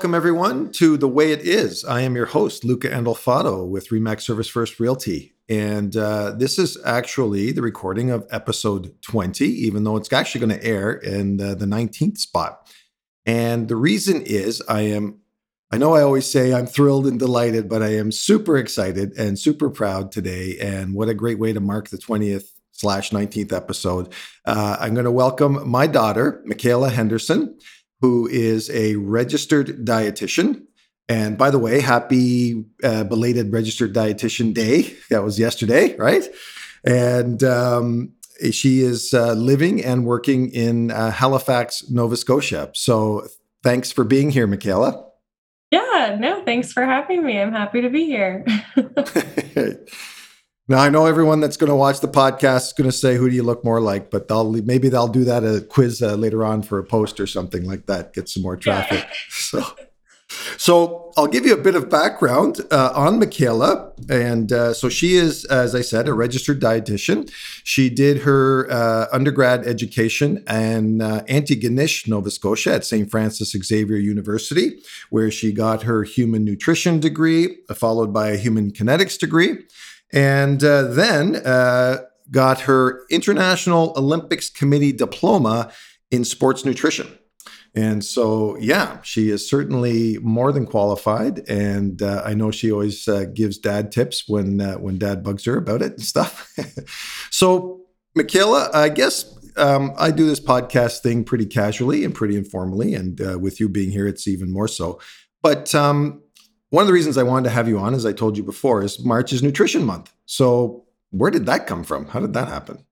welcome everyone to The Way It Is. I am your host, Luca Andolfato with Remax Service First Realty. And uh, this is actually the recording of episode 20, even though it's actually going to air in the 19th spot. And the reason is I am, I know I always say I'm thrilled and delighted, but I am super excited and super proud today. And what a great way to mark the 20th slash 19th episode. Uh, I'm going to welcome my daughter, Mikaela Henderson who is a registered dietitian. And by the way, happy uh, belated registered dietitian day. That was yesterday, right? And um, she is uh, living and working in uh, Halifax, Nova Scotia. So thanks for being here, Mikaela. Yeah, no, thanks for having me. I'm happy to be here. Now I know everyone that's going to watch the podcast is going to say, "Who do you look more like?" But they'll maybe they'll do that a quiz uh, later on for a post or something like that, get some more traffic. So, so I'll give you a bit of background uh, on Mikaela, and uh, so she is, as I said, a registered dietitian. She did her uh, undergrad education in uh, Antigonish, Nova Scotia, at St. Francis Xavier University, where she got her human nutrition degree, followed by a human kinetics degree and uh, then uh, got her International Olympics Committee diploma in sports nutrition. And so, yeah, she is certainly more than qualified. And uh, I know she always uh, gives dad tips when uh, when dad bugs her about it and stuff. so, Mikaela, I guess um, I do this podcast thing pretty casually and pretty informally, and uh, with you being here, it's even more so. But um, one of the reasons I wanted to have you on, as I told you before, is March is Nutrition Month. So, where did that come from? How did that happen?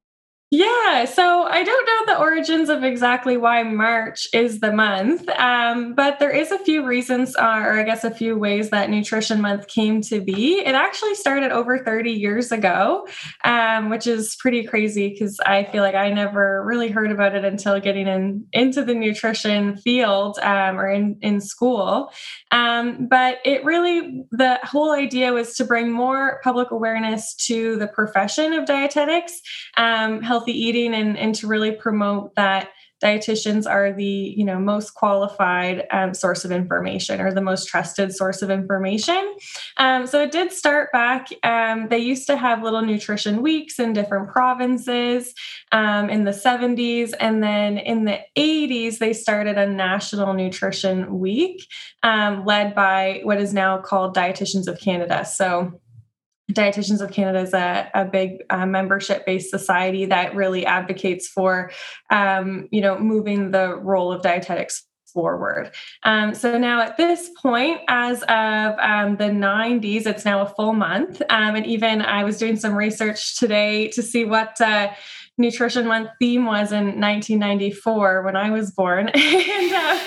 Yeah, so I don't know the origins of exactly why March is the month, um, but there is a few reasons, uh, or I guess a few ways that Nutrition Month came to be. It actually started over 30 years ago, um, which is pretty crazy because I feel like I never really heard about it until getting in into the nutrition field um, or in in school. Um, but it really the whole idea was to bring more public awareness to the profession of dietetics. Um, healthy eating and, and to really promote that dietitians are the you know most qualified um, source of information or the most trusted source of information. Um, so it did start back um, they used to have little nutrition weeks in different provinces um, in the 70s and then in the 80s they started a national nutrition week um, led by what is now called dietitians of canada. So Dietitians of Canada is a, a big uh, membership based society that really advocates for, um, you know, moving the role of dietetics forward. Um, so now at this point, as of um, the 90s, it's now a full month. Um, and even I was doing some research today to see what uh, Nutrition Month theme was in 1994 when I was born. and uh,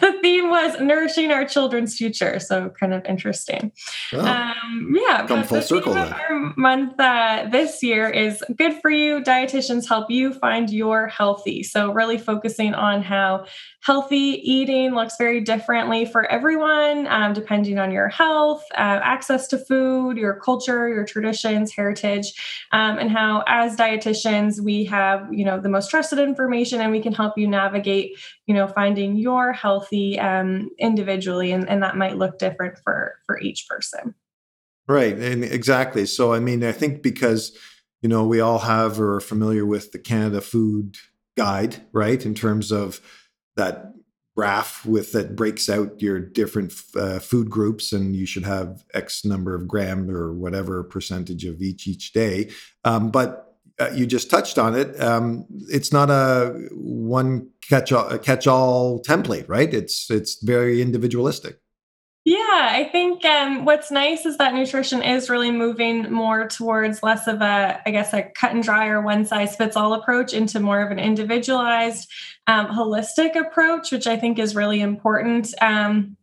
the theme was nourishing our children's future. So kind of interesting. Oh, um, yeah. Come full circle. Our month uh, this year is good for you. Dietitians help you find your healthy. So really focusing on how healthy eating looks very differently for everyone, um, depending on your health, uh, access to food, your culture, your traditions, heritage, um, and how as dietitians we have you know the most trusted information and we can help you navigate you know finding your healthy um, individually, and, and that might look different for for each person. Right, and exactly. So I mean, I think because you know we all have or are familiar with the Canada Food Guide, right, in terms of that graph with that breaks out your different uh, food groups and you should have x number of gram or whatever percentage of each each day um, but uh, you just touched on it um, it's not a one catch all catch all template right it's it's very individualistic yeah, I think um, what's nice is that nutrition is really moving more towards less of a, I guess, a cut and dry or one size fits all approach into more of an individualized, um, holistic approach, which I think is really important. Um,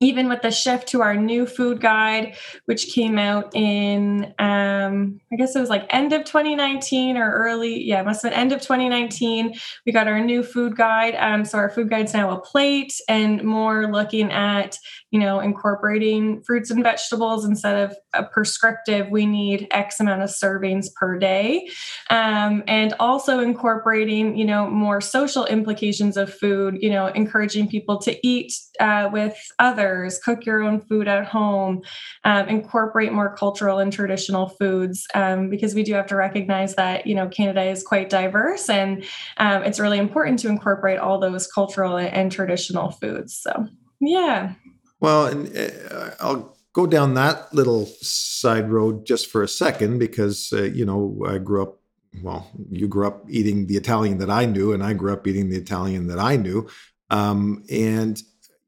even with the shift to our new food guide, which came out in, um, I guess it was like end of 2019 or early, yeah, it must have been end of 2019. We got our new food guide. Um, so our food guide's now a plate and more looking at, you know, incorporating fruits and vegetables instead of a prescriptive, we need X amount of servings per day. Um, and also incorporating, you know, more social implications of food, you know, encouraging people to eat uh, with others cook your own food at home, um, incorporate more cultural and traditional foods, um, because we do have to recognize that you know Canada is quite diverse, and um, it's really important to incorporate all those cultural and traditional foods. So, yeah. Well, and uh, I'll go down that little side road just for a second because uh, you know I grew up well, you grew up eating the Italian that I knew, and I grew up eating the Italian that I knew. Um, and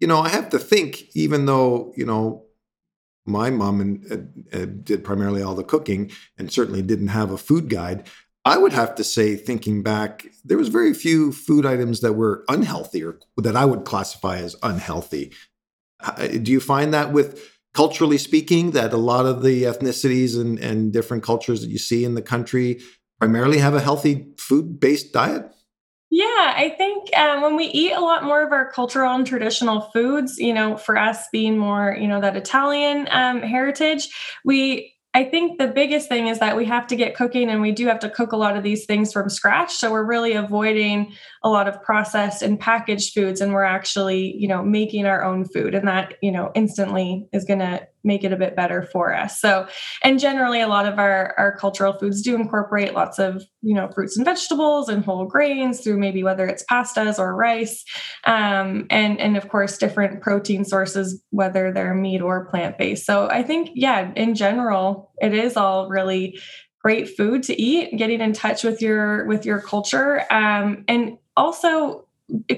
you know, I have to think, even though, you know, my mom and, uh, uh, did primarily all the cooking and certainly didn't have a food guide. I would have to say, thinking back, there was very few food items that were unhealthy or that I would classify as unhealthy. Do you find that with culturally speaking, that a lot of the ethnicities and, and different cultures that you see in the country primarily have a healthy food based diet? Yeah, I think um, when we eat a lot more of our cultural and traditional foods, you know, for us being more, you know, that Italian um, heritage, we I think the biggest thing is that we have to get cooking and we do have to cook a lot of these things from scratch. So we're really avoiding a lot of processed and packaged foods and we're actually, you know, making our own food and that, you know, instantly is going to make it a bit better for us. So, and generally a lot of our our cultural foods do incorporate lots of, you know, fruits and vegetables and whole grains through maybe whether it's pastas or rice. Um, and and of course different protein sources whether they're meat or plant-based. So, I think yeah, in general, it is all really great food to eat, getting in touch with your with your culture um, and also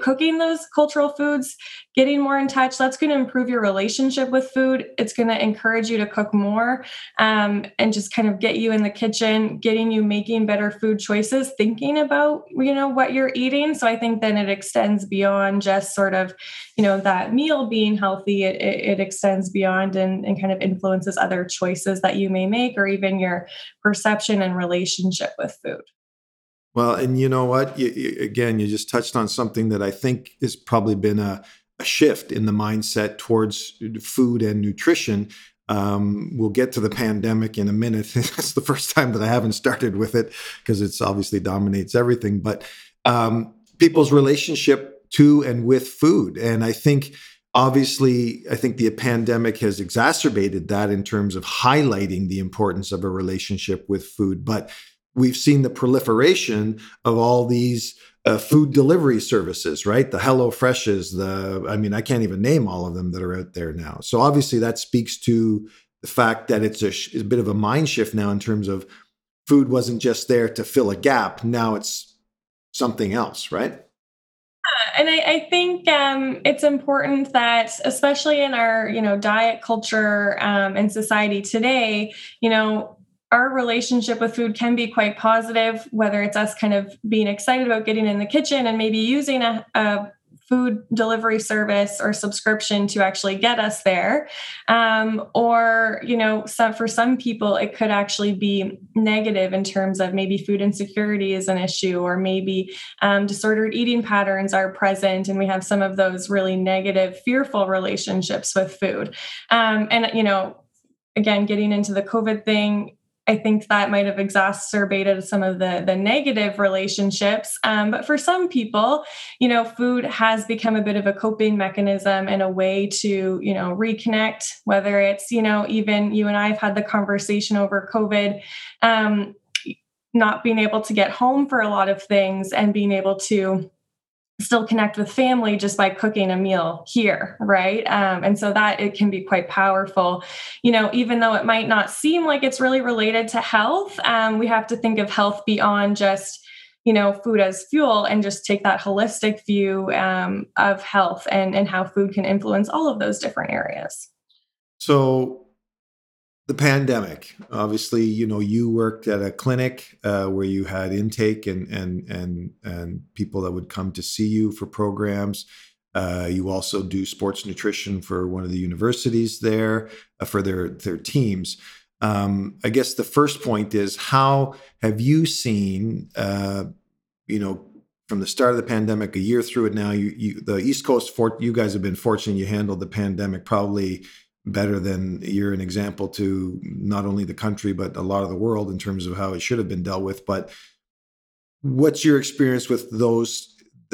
cooking those cultural foods, getting more in touch, that's going to improve your relationship with food. It's going to encourage you to cook more um, and just kind of get you in the kitchen, getting you making better food choices, thinking about, you know, what you're eating. So I think then it extends beyond just sort of, you know, that meal being healthy. It, it, it extends beyond and, and kind of influences other choices that you may make or even your perception and relationship with food. Well, and you know what? You, you, again, you just touched on something that I think has probably been a, a shift in the mindset towards food and nutrition. Um, we'll get to the pandemic in a minute. It's the first time that I haven't started with it because it's obviously dominates everything. But um, people's relationship to and with food, and I think obviously i think the pandemic has exacerbated that in terms of highlighting the importance of a relationship with food but we've seen the proliferation of all these uh, food delivery services, right? The Hello Freshes, the I mean, I can't even name all of them that are out there now. So obviously, that speaks to the fact that it's a, it's a bit of a mind shift now in terms of food wasn't just there to fill a gap. Now it's something else, right? and I, I think um, it's important that, especially in our you know diet culture um, and society today, you know our relationship with food can be quite positive, whether it's us kind of being excited about getting in the kitchen and maybe using a, a food delivery service or subscription to actually get us there. Um, or you know some, for some people it could actually be negative in terms of maybe food insecurity is an issue or maybe um, disordered eating patterns are present and we have some of those really negative fearful relationships with food. Um, and you know again getting into the covid thing I think that might have exacerbated some of the the negative relationships. Um, but for some people, you know, food has become a bit of a coping mechanism and a way to you know reconnect. Whether it's you know even you and I have had the conversation over COVID. Um, not being able to get home for a lot of things and being able to still connect with family just by cooking a meal here right? Um, and so that it can be quite powerful. You know even though it might not seem like it's really related to health um, we have to think of health beyond just you know food as fuel and just take that holistic view um, of health and and how food can influence all of those different areas. So the pandemic obviously you know you worked at a clinic uh, where you had intake and and and and people that would come to see you for programs Uh, you also do sports nutrition for one of the universities there uh, for their their teams. Um, I guess the first point is how have you seen, uh, you know, from the start of the pandemic, a year through it now, you, you the East Coast, for, you guys have been fortunate. You handled the pandemic probably better than you're an example to not only the country but a lot of the world in terms of how it should have been dealt with. But what's your experience with those?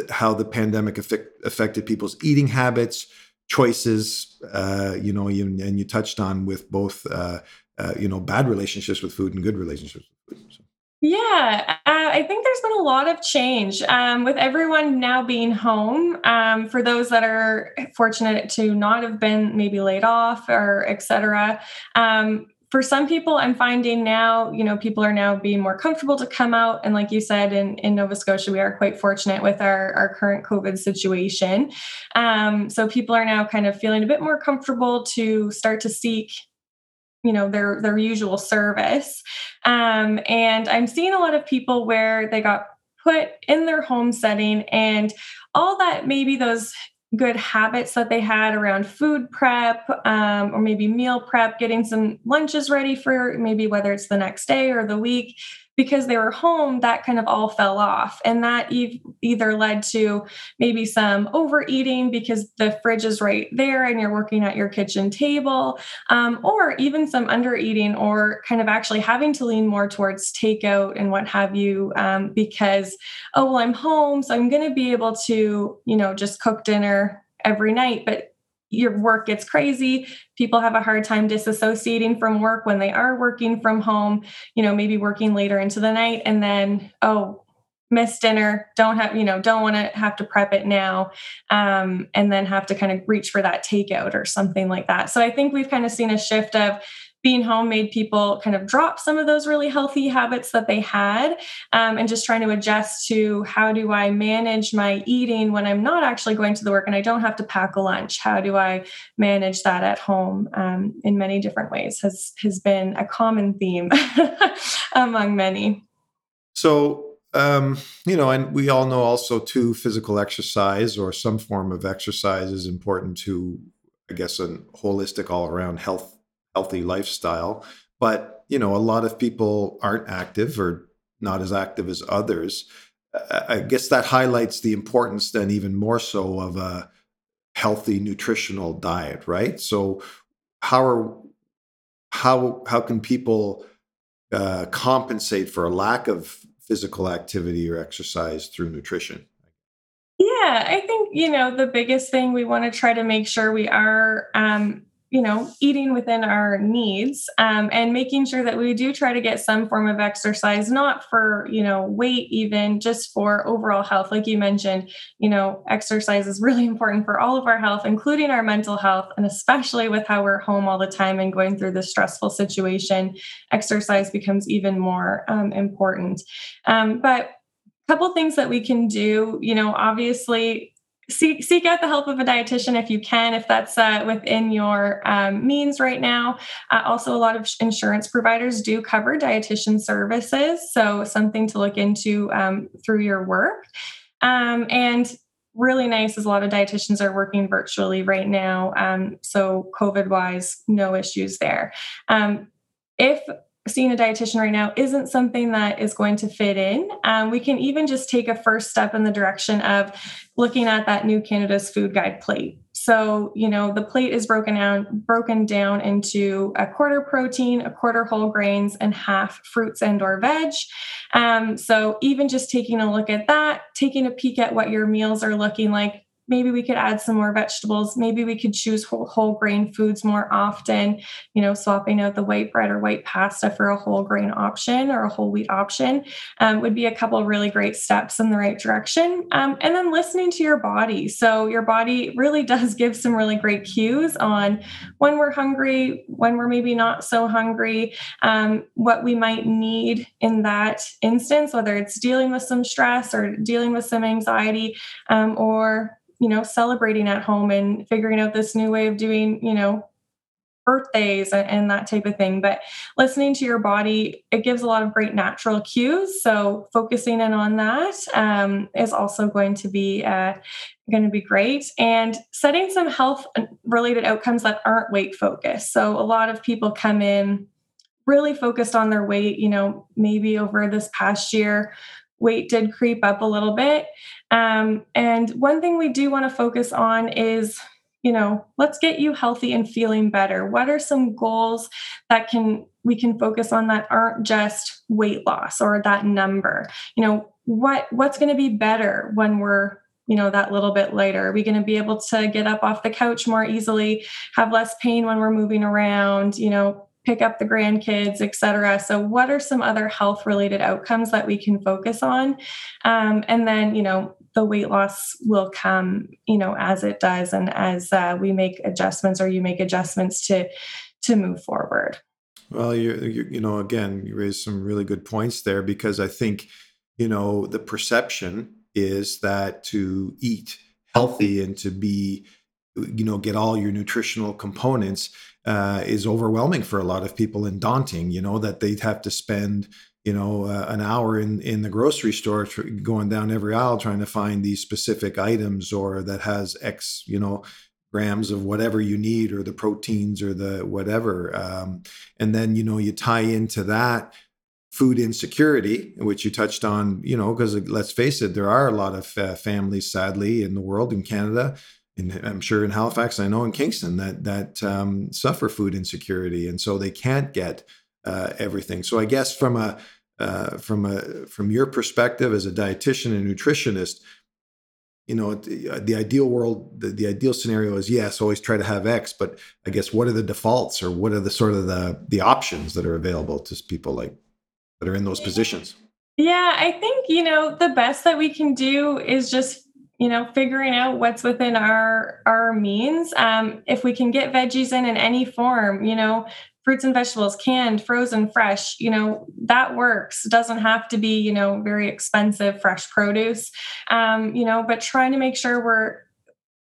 How the pandemic affect, affected people's eating habits, choices? Uh, you know, you, and you touched on with both, uh, uh, you know, bad relationships with food and good relationships with food. So. Yeah, uh, I think there's been a lot of change um, with everyone now being home. Um, for those that are fortunate to not have been maybe laid off or etc. Um, for some people, I'm finding now, you know, people are now being more comfortable to come out. And like you said, in, in Nova Scotia, we are quite fortunate with our, our current COVID situation. Um, so people are now kind of feeling a bit more comfortable to start to seek you know their their usual service. Um, and i'm seeing a lot of people where they got put in their home setting and all that maybe those good habits that they had around food prep um, or maybe meal prep getting some lunches ready for maybe whether it's the next day or the week because they were home, that kind of all fell off. And that e- either led to maybe some overeating because the fridge is right there and you're working at your kitchen table, um, or even some undereating or kind of actually having to lean more towards takeout and what have you um, because, oh, well, I'm home, so I'm going to be able to, you know, just cook dinner every night. But your work gets crazy. People have a hard time disassociating from work when they are working from home you know maybe working later into the night and then oh miss dinner don't have you know don't want to have to prep it now um, and then have to kind of reach for that takeout or something like that. So i think we've kind of seen a shift of being home made people kind of drop some of those really healthy habits that they had um, and just trying to adjust to how do I manage my eating when I'm not actually going to the work and I don't have to pack a lunch? How do I manage that at home um, in many different ways has, has been a common theme among many. So, um, you know, and we all know also too, physical exercise or some form of exercise is important to, I guess, a holistic all around health healthy lifestyle. But, you know, a lot of people aren't active or not as active as others. I guess that highlights the importance then even more so of a healthy nutritional diet, right? So how are how how can people uh, compensate for a lack of physical activity or exercise through nutrition? Yeah, I think you know the biggest thing we want to try to make sure we are um, you know eating within our needs um, and making sure that we do try to get some form of exercise not for you know weight even just for overall health. Like you mentioned you know exercise is really important for all of our health including our mental health and especially with how we're home all the time and going through this stressful situation exercise becomes even more um, important. Um, but a couple things that we can do you know obviously seek, seek out the help of a dietitian if you can, if that's uh, within your um, means right now. Uh, also, a lot of insurance providers do cover dietitian services, so something to look into um, through your work. Um, and really nice is a lot of dietitians are working virtually right now. Um, so, COVID wise, no issues there. Um, if seeing a dietitian right now isn't something that is going to fit in, um, we can even just take a first step in the direction of looking at that new Canada's food guide plate. So, you know, the plate is broken down broken down into a quarter protein, a quarter whole grains, and half fruits and or veg. Um, so, even just taking a look at that, taking a peek at what your meals are looking like, maybe we could add some more vegetables. Maybe we could choose whole, whole, grain foods more often you know swapping out the white bread or white pasta for a whole grain option or a whole wheat option um, would be a couple really great steps in the right direction. Um, and then listening to your body. So your body really does give some really great cues on when we're hungry when we're maybe not so hungry um, what we might need in that instance whether it's dealing with some stress or dealing with some anxiety um, or you know celebrating at home and figuring out this new way of doing you know birthdays and, and, that type of thing. But listening to your body, it gives a lot of great natural cues. So focusing in on that um, is also going to be uh, going to be great. And setting some health related outcomes that aren't weight focused. So a lot of people come in really focused on their weight. You know, maybe over this past year weight did creep up a little bit. Um, and one thing we do want to focus on is you know let's get you healthy and feeling better. What are some goals that can we can focus on that aren't just weight loss or that number? You know what what's going to be better when we're you know that little bit later are we going to be able to get up off the couch more easily have less pain when we're moving around you know pick up the grandkids, et cetera. So, what are some other health related outcomes that we can focus on? Um, and then, you know, the weight loss will come, you know, as it does, and as uh, we make adjustments or you make adjustments to to move forward. Well, you you know, again, you raised some really good points there because I think, you know, the perception is that to eat healthy and to be you know get all your nutritional components uh, is overwhelming for a lot of people and daunting. You know that they'd have to spend you know uh, an hour in in the grocery store tr- going down every aisle trying to find these specific items or that has X you know grams of whatever you need or the proteins or the whatever um, and then you know you tie into that food insecurity, which you touched on, you know, because let's face it, there are a lot of uh, families, sadly, in the world, in Canada, in, I'm sure in Halifax, I know in Kingston that that um, suffer food insecurity, and so they can't get uh, everything. So I guess from a uh, from a from your perspective as a dietitian and nutritionist, you know the, uh, the ideal world, the, the, ideal scenario is yes, always try to have X, but I guess what are the defaults or what are the sort of the the options that are available to people like that are in those positions? Yeah, I think you know the best that we can do is just you know figuring out what's within our our means. Um, if we can get veggies in in any form you know fruits and vegetables canned frozen fresh you know that works. Doesn't have to be you know very expensive fresh produce. Um, you know but trying to make sure we're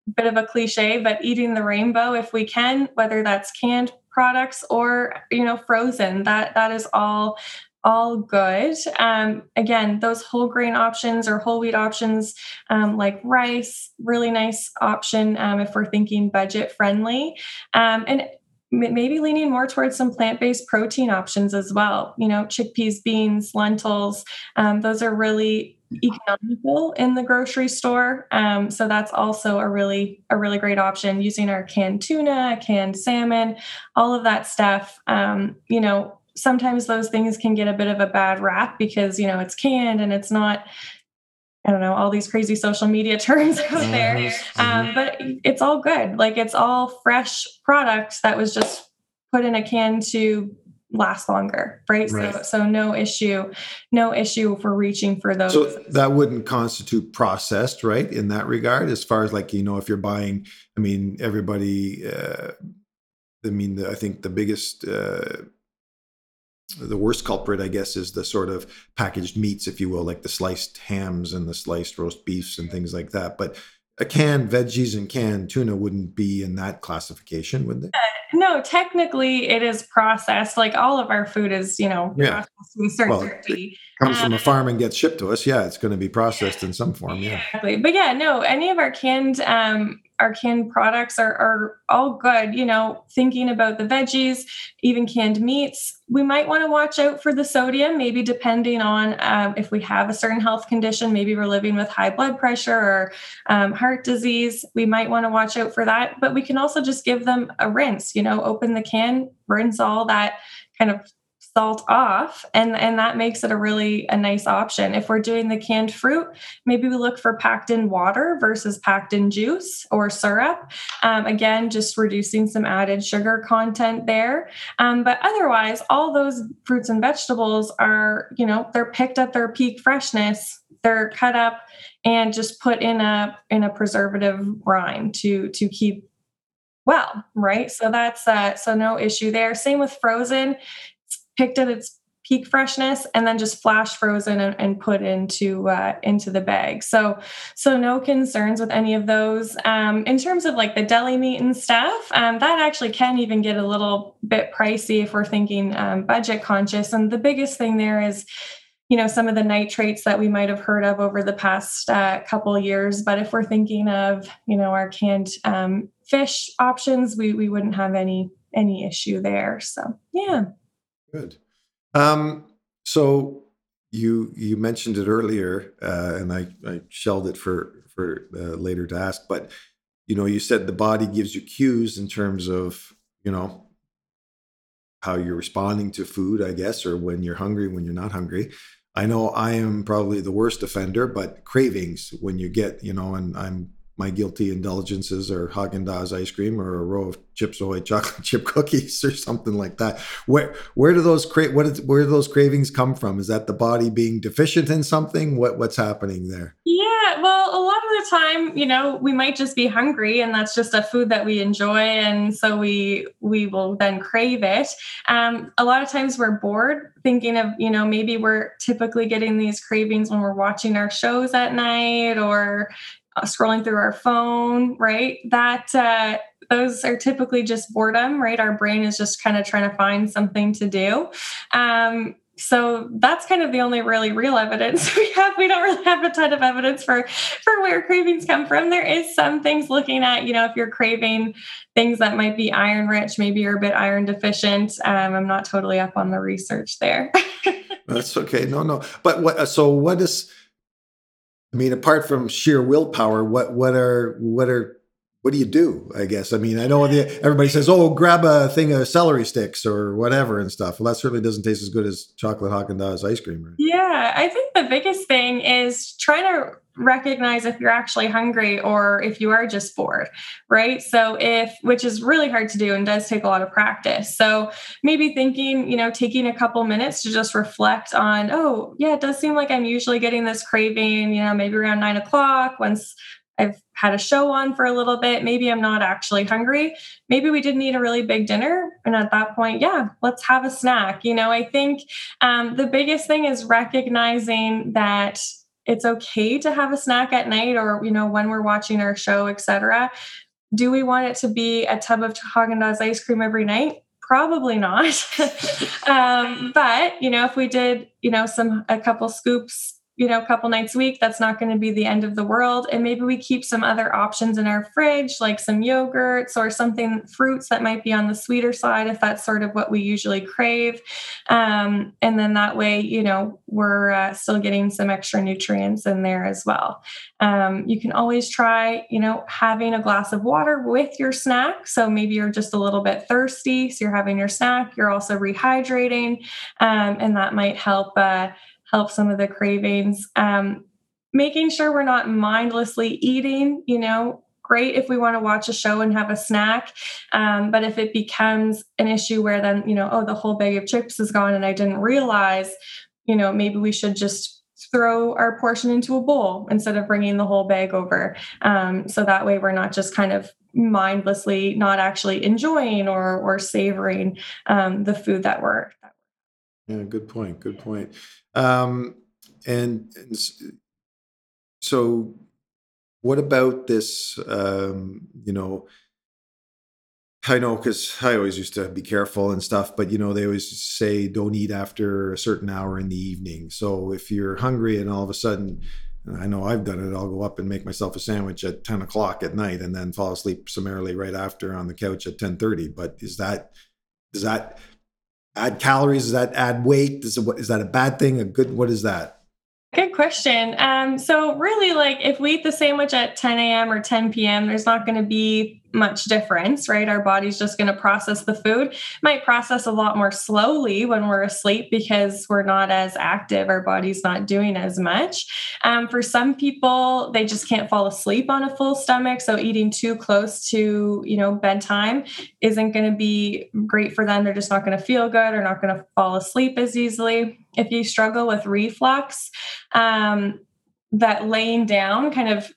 a bit of a cliche but eating the rainbow if we can whether that's canned products or you know frozen that that is all all good. Um, again, those whole grain options or whole wheat options um, like rice, really nice option um, if we're thinking budget friendly. Um, and maybe leaning more towards some plant-based protein options as well you know chickpeas beans lentils um, those are really economical in the grocery store um, so that's also a really a really great option using our canned tuna canned salmon all of that stuff um, you know sometimes those things can get a bit of a bad rap because you know it's canned and it's not I don't know all these crazy social media terms out there, mm-hmm. um, mm-hmm. but it's all good. Like it's all fresh products that was just put in a can to last longer, right? right? So, so no issue, no issue for reaching for those. So that wouldn't constitute processed, right? In that regard, as far as like you know, if you're buying, I mean, everybody. Uh, I mean, I think the biggest. Uh, the worst culprit, I guess, is the sort of packaged meats, if you will, like the sliced hams and the sliced roast beefs and things like that. But a canned veggies and canned tuna wouldn't be in that classification, would they? Uh, no, technically it is processed. Like all of our food is, you know, yeah. processed to a certain well, degree. Comes from a um, farm and gets shipped to us. Yeah, it's going to be processed in some form. Yeah. Exactly. But yeah, no, any of our canned um, our canned products are, are all good. You know, thinking about the veggies, even canned meats, we might want to watch out for the sodium, maybe depending on um, if we have a certain health condition, maybe we're living with high blood pressure or um, heart disease, we might want to watch out for that. But we can also just give them a rinse, you know, open the can, rinse all that kind of salt off and and that makes it a really a nice option. If we're doing the canned fruit maybe we look for packed in water versus packed in juice or syrup. Um, again just reducing some added sugar content there. Um, but otherwise all those fruits and vegetables are you know they're picked at their peak freshness they're cut up and just put in a in a preservative brine to to keep well right? So that's uh so no issue there. Same with frozen picked at its peak freshness and then just flash frozen and, and put into uh, into the bag. So so no concerns with any of those. Um, in terms of like the deli meat and stuff um, that actually can even get a little bit pricey if we're thinking um, budget conscious. And the biggest thing there is you know some of the nitrates that we might have heard of over the past uh, couple years. But if we're thinking of you know our canned um, fish options we we wouldn't have any any issue there. So yeah good. Um so you you mentioned it earlier uh, and i i shelled it for for uh, later to ask but you know you said the body gives you cues in terms of you know how you're responding to food i guess or when you're hungry when you're not hungry. I know I am probably the worst offender, but cravings when you get, you know, and I'm my guilty indulgences are Haagen Dazs ice cream or a row of Chips Ahoy chocolate chip cookies or something like that. Where where do those cra- what is, where do those cravings come from? Is that the body being deficient in something? What what's happening there? Yeah, well, a lot of the time, you know, we might just be hungry, and that's just a food that we enjoy, and so we we will then crave it. Um, a lot of times we're bored, thinking of you know maybe we're typically getting these cravings when we're watching our shows at night or scrolling through our phone, right? That uh, those are typically just boredom, right? Our brain is just kind of trying to find something to do. Um, so that's kind of the only really real evidence we have. We don't really have a ton of evidence for for where cravings come from. There is some things looking at, you know, if you're craving things that might be iron rich, maybe you're a bit iron deficient. Um, I'm not totally up on the research there. that's okay. No, no. But what? So what is? I mean, apart from sheer willpower, what what are what are what do you do? I guess. I mean, I know the, everybody says, "Oh, grab a thing of celery sticks or whatever and stuff." Well, that certainly doesn't taste as good as chocolate Haagen Dazs ice cream. Right? Yeah, I think the biggest thing is trying to recognize if you're actually hungry or if you are just bored, right? So, if, which is really hard to do and does take a lot of practice. So, maybe thinking, you know, taking a couple minutes to just reflect on, oh, yeah, it does seem like I'm usually getting this craving, you know, maybe around nine o'clock once I've had a show on for a little bit. Maybe I'm not actually hungry. Maybe we didn't eat a really big dinner. And at that point, yeah, let's have a snack. You know, I think um, the biggest thing is recognizing that it's okay to have a snack at night or you know when we're watching our show etc do we want it to be a tub of Haagen-Dazs ice cream every night probably not um, but you know if we did you know some a couple scoops you know, a couple nights a week, that's not going to be the end of the world. And maybe we keep some other options in our fridge, like some yogurts or something, fruits that might be on the sweeter side, if that's sort of what we usually crave. Um, and then that way, you know, we're uh, still getting some extra nutrients in there as well. Um, you can always try, you know, having a glass of water with your snack. So maybe you're just a little bit thirsty. So you're having your snack, you're also rehydrating, um, and that might help. Uh, help some of the cravings. Um, making sure we're not mindlessly eating, you know, great if we want to watch a show and have a snack. Um, but if it becomes an issue where then, you know, oh, the whole bag of chips is gone and I didn't realize, you know, maybe we should just throw our portion into a bowl instead of bringing the whole bag over. Um, so that way we're not just kind of mindlessly not actually enjoying or or savoring um, the food that we're yeah, good point. Good point. Um, and, and so, what about this? Um, you know, I know because I always used to be careful and stuff, but you know, they always say don't eat after a certain hour in the evening. So if you're hungry and all of a sudden, I know I've done it, I'll go up and make myself a sandwich at 10 o'clock at night and then fall asleep summarily right after on the couch at 10:30. But is that is that add calories? Does that add weight? Is, it, is that a bad thing? A good? What is that? Good question. Um, so really, like if we eat the sandwich at 10 a.m. or 10 p.m., there's not going to be much difference, right? Our body's just going to process the food. Might process a lot more slowly when we're asleep because we're not as active. Our body's not doing as much. Um, for some people, they just can't fall asleep on a full stomach. So eating too close to, you know, bedtime isn't going to be great for them. They're just not going to feel good or not going to fall asleep as easily. If you struggle with reflux, um, that laying down kind of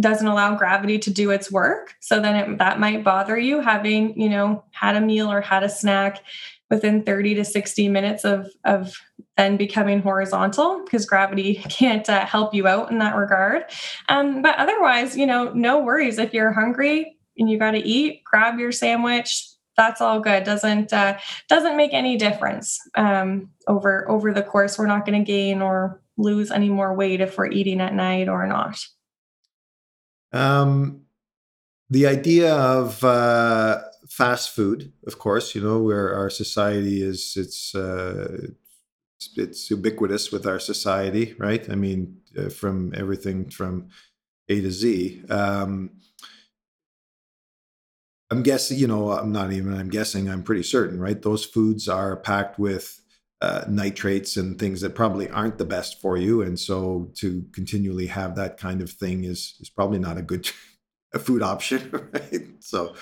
doesn't allow gravity to do its work so then it, that might bother you having you know had a meal or had a snack within 30 to 60 minutes of of then becoming horizontal because gravity can't uh, help you out in that regard. Um, but otherwise, you know, no worries if you're hungry and you got to eat, grab your sandwich. That's all good. Doesn't uh, doesn't make any difference um, over over the course. We're not going to gain or lose any more weight if we're eating at night or not. Um, the idea of uh, fast food, of course, you know, where our society is, it's uh, it's ubiquitous with our society, right? I mean, uh, from everything from A to Z. Um, I'm guessing, you know, I'm not even, I'm guessing, I'm pretty certain, right? Those foods are packed with uh, nitrates and things that probably aren't the best for you. And so to continually have that kind of thing is, is probably not a good a food option, right? So,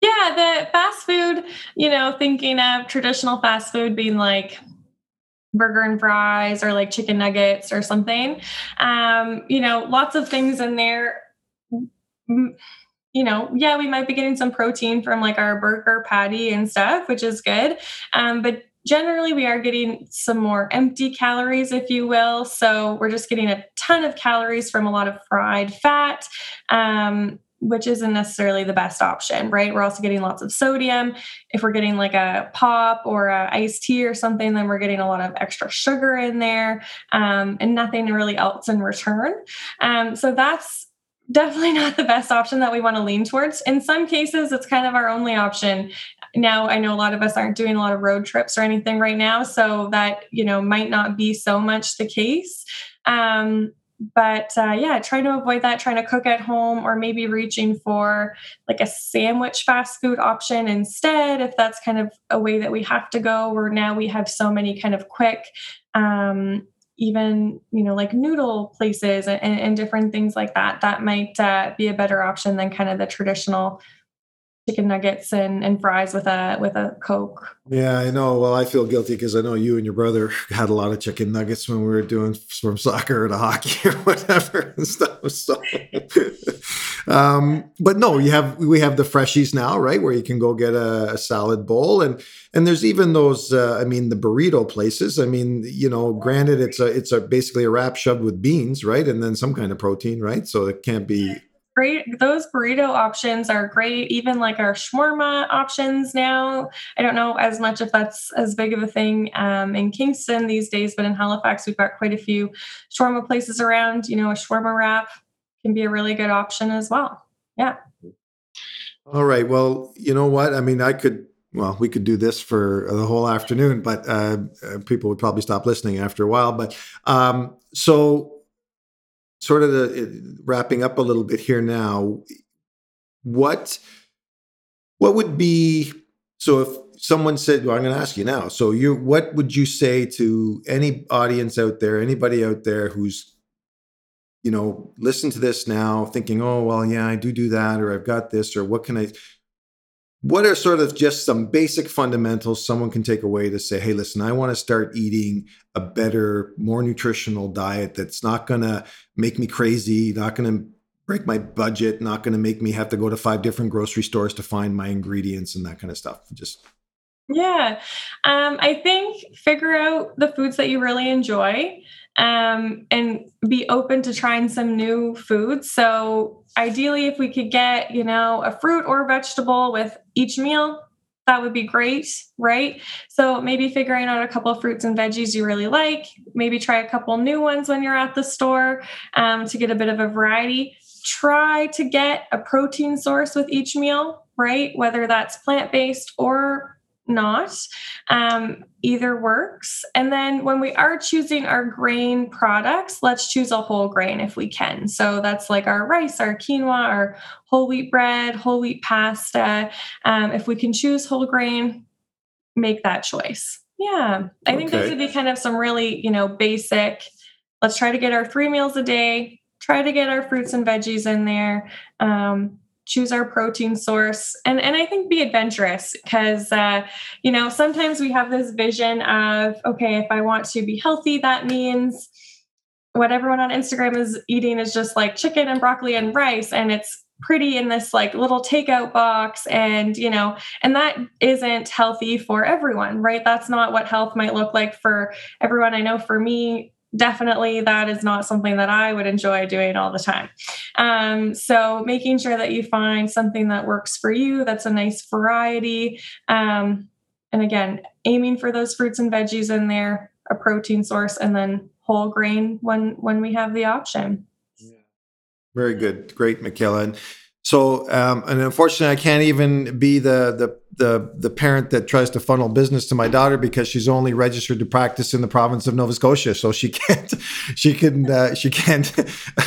yeah, the fast food, you know, thinking of traditional fast food being like burger and fries or like chicken nuggets or something. Um, you know, lots of things in there. You know, yeah, we might be getting some protein from like our burger patty and stuff, which is good. Um, but generally we are getting some more empty calories, if you will. So we're just getting a ton of calories from a lot of fried fat. Um, which isn't necessarily the best option, right? We're also getting lots of sodium. If we're getting like a pop or a iced tea or something, then we're getting a lot of extra sugar in there um, and nothing really else in return. Um, so that's definitely not the best option that we want to lean towards. In some cases, it's kind of our only option. Now, I know a lot of us aren't doing a lot of road trips or anything right now, so that you know might not be so much the case. Um, but uh, yeah, trying to avoid that, trying to cook at home, or maybe reaching for like a sandwich fast food option instead, if that's kind of a way that we have to go, where now we have so many kind of quick, um, even, you know, like noodle places and, and different things like that. That might uh, be a better option than kind of the traditional chicken nuggets and, and fries with a with a coke. Yeah, I know. Well, I feel guilty because I know you and your brother had a lot of chicken nuggets when we were doing from soccer to hockey or whatever and stuff. So, um, but no, you have we have the Freshiis now, right? Where you can go get a, a salad bowl and and there's even those. Uh, I mean, the burrito places. I mean, you know, granted, it's a it's a basically a wrap shoved with beans, right, and then some kind of protein, right? So it can't be great. Those burrito options are great. Even like our shawarma options now. I don't know as much if that's as big of a thing um, in Kingston these days, but in Halifax, we've got quite a few shawarma places around. You know, a shawarma wrap can be a really good option as well. Yeah. All right. Well, you know what? I mean, I could well, we could do this for the whole afternoon, but uh, uh people would probably stop listening after a while. But um, so sort of the eh, wrapping up a little bit here now what what would be so if someone said well i'm going to ask you now so you what would you say to any audience out there anybody out there who's you know listen to this now thinking oh well yeah i do do that or i've got this or what can i what are sort of just some basic fundamentals someone can take away to say hey listen i want to start eating a better more nutritional diet that's not going to make me crazy not going to break my budget not going to make me have to go to five different grocery stores to find my ingredients and that kind of stuff? Just yeah. Um, i think figure out the foods that you really enjoy um, and be open to trying some new foods. So, ideally, if we could get, you know, a fruit or vegetable with each meal, that would be great, right? So, maybe figuring out a couple of fruits and veggies you really like, maybe try a couple new ones when you're at the store um, to get a bit of a variety. Try to get a protein source with each meal, right? Whether that's plant based or not. Um, either works. And then when we are choosing our grain products, let's choose a whole grain if we can. So that's like our rice, our quinoa, our whole wheat bread, whole wheat pasta. Um, if we can choose whole grain, make that choice. Yeah, I think those would be kind of some really, you know, basic. Let's try to get our three meals a day. Try to get our fruits and veggies in there. Um, choose our protein source. And and i think be adventurous because uh, you know sometimes we have this vision of okay if i want to be healthy that means what everyone on instagram is eating is just like chicken and broccoli and rice and it's pretty in this like little takeout box and you know and that isn't healthy for everyone right? That's not what health might look like for everyone. I know for me definitely that is not something that I would enjoy doing all the time. Um, so making sure that you find something that works for you, that's a nice variety. Um, and again, aiming for those fruits and veggies in there, a protein source, and then whole grain when when we have the option. Very good, great, Mikaela. And so, um, and unfortunately, I can't even be the the the the parent that tries to funnel business to my daughter because she's only registered to practice in the province of Nova Scotia, so she can't she can uh, she can't.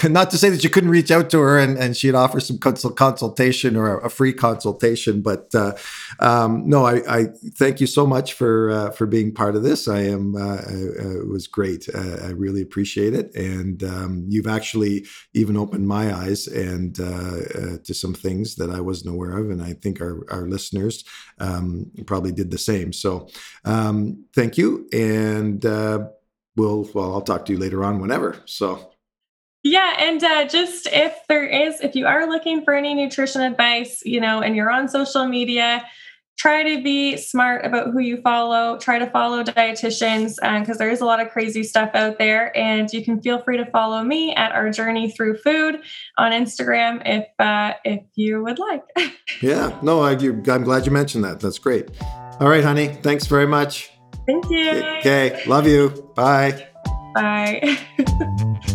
not to say that you couldn't reach out to her and, and she'd offer some consultation or a free consultation, but uh, um, no, I, I, thank you so much for uh, for being part of this. I am uh, uh, it was great. Uh, I really appreciate it, and um, you've actually even opened my eyes and to some things that I wasn't aware of, and I think our our listeners um, probably did the same. So um, thank you. And uh, we'll, well, I'll talk to you later on whenever. So. Yeah, and uh, just if there is, if you are looking for any nutrition advice, you know, and you're on social media, try to be smart about who you follow try to follow dietitians because um, there is a lot of crazy stuff out there. And you can feel free to follow me at our journey through food on instagram if uh, if you would like. Yeah no I, i'm glad you mentioned that. That's great. All right honey thanks very much. Thank you. Okay love you. Bye. Bye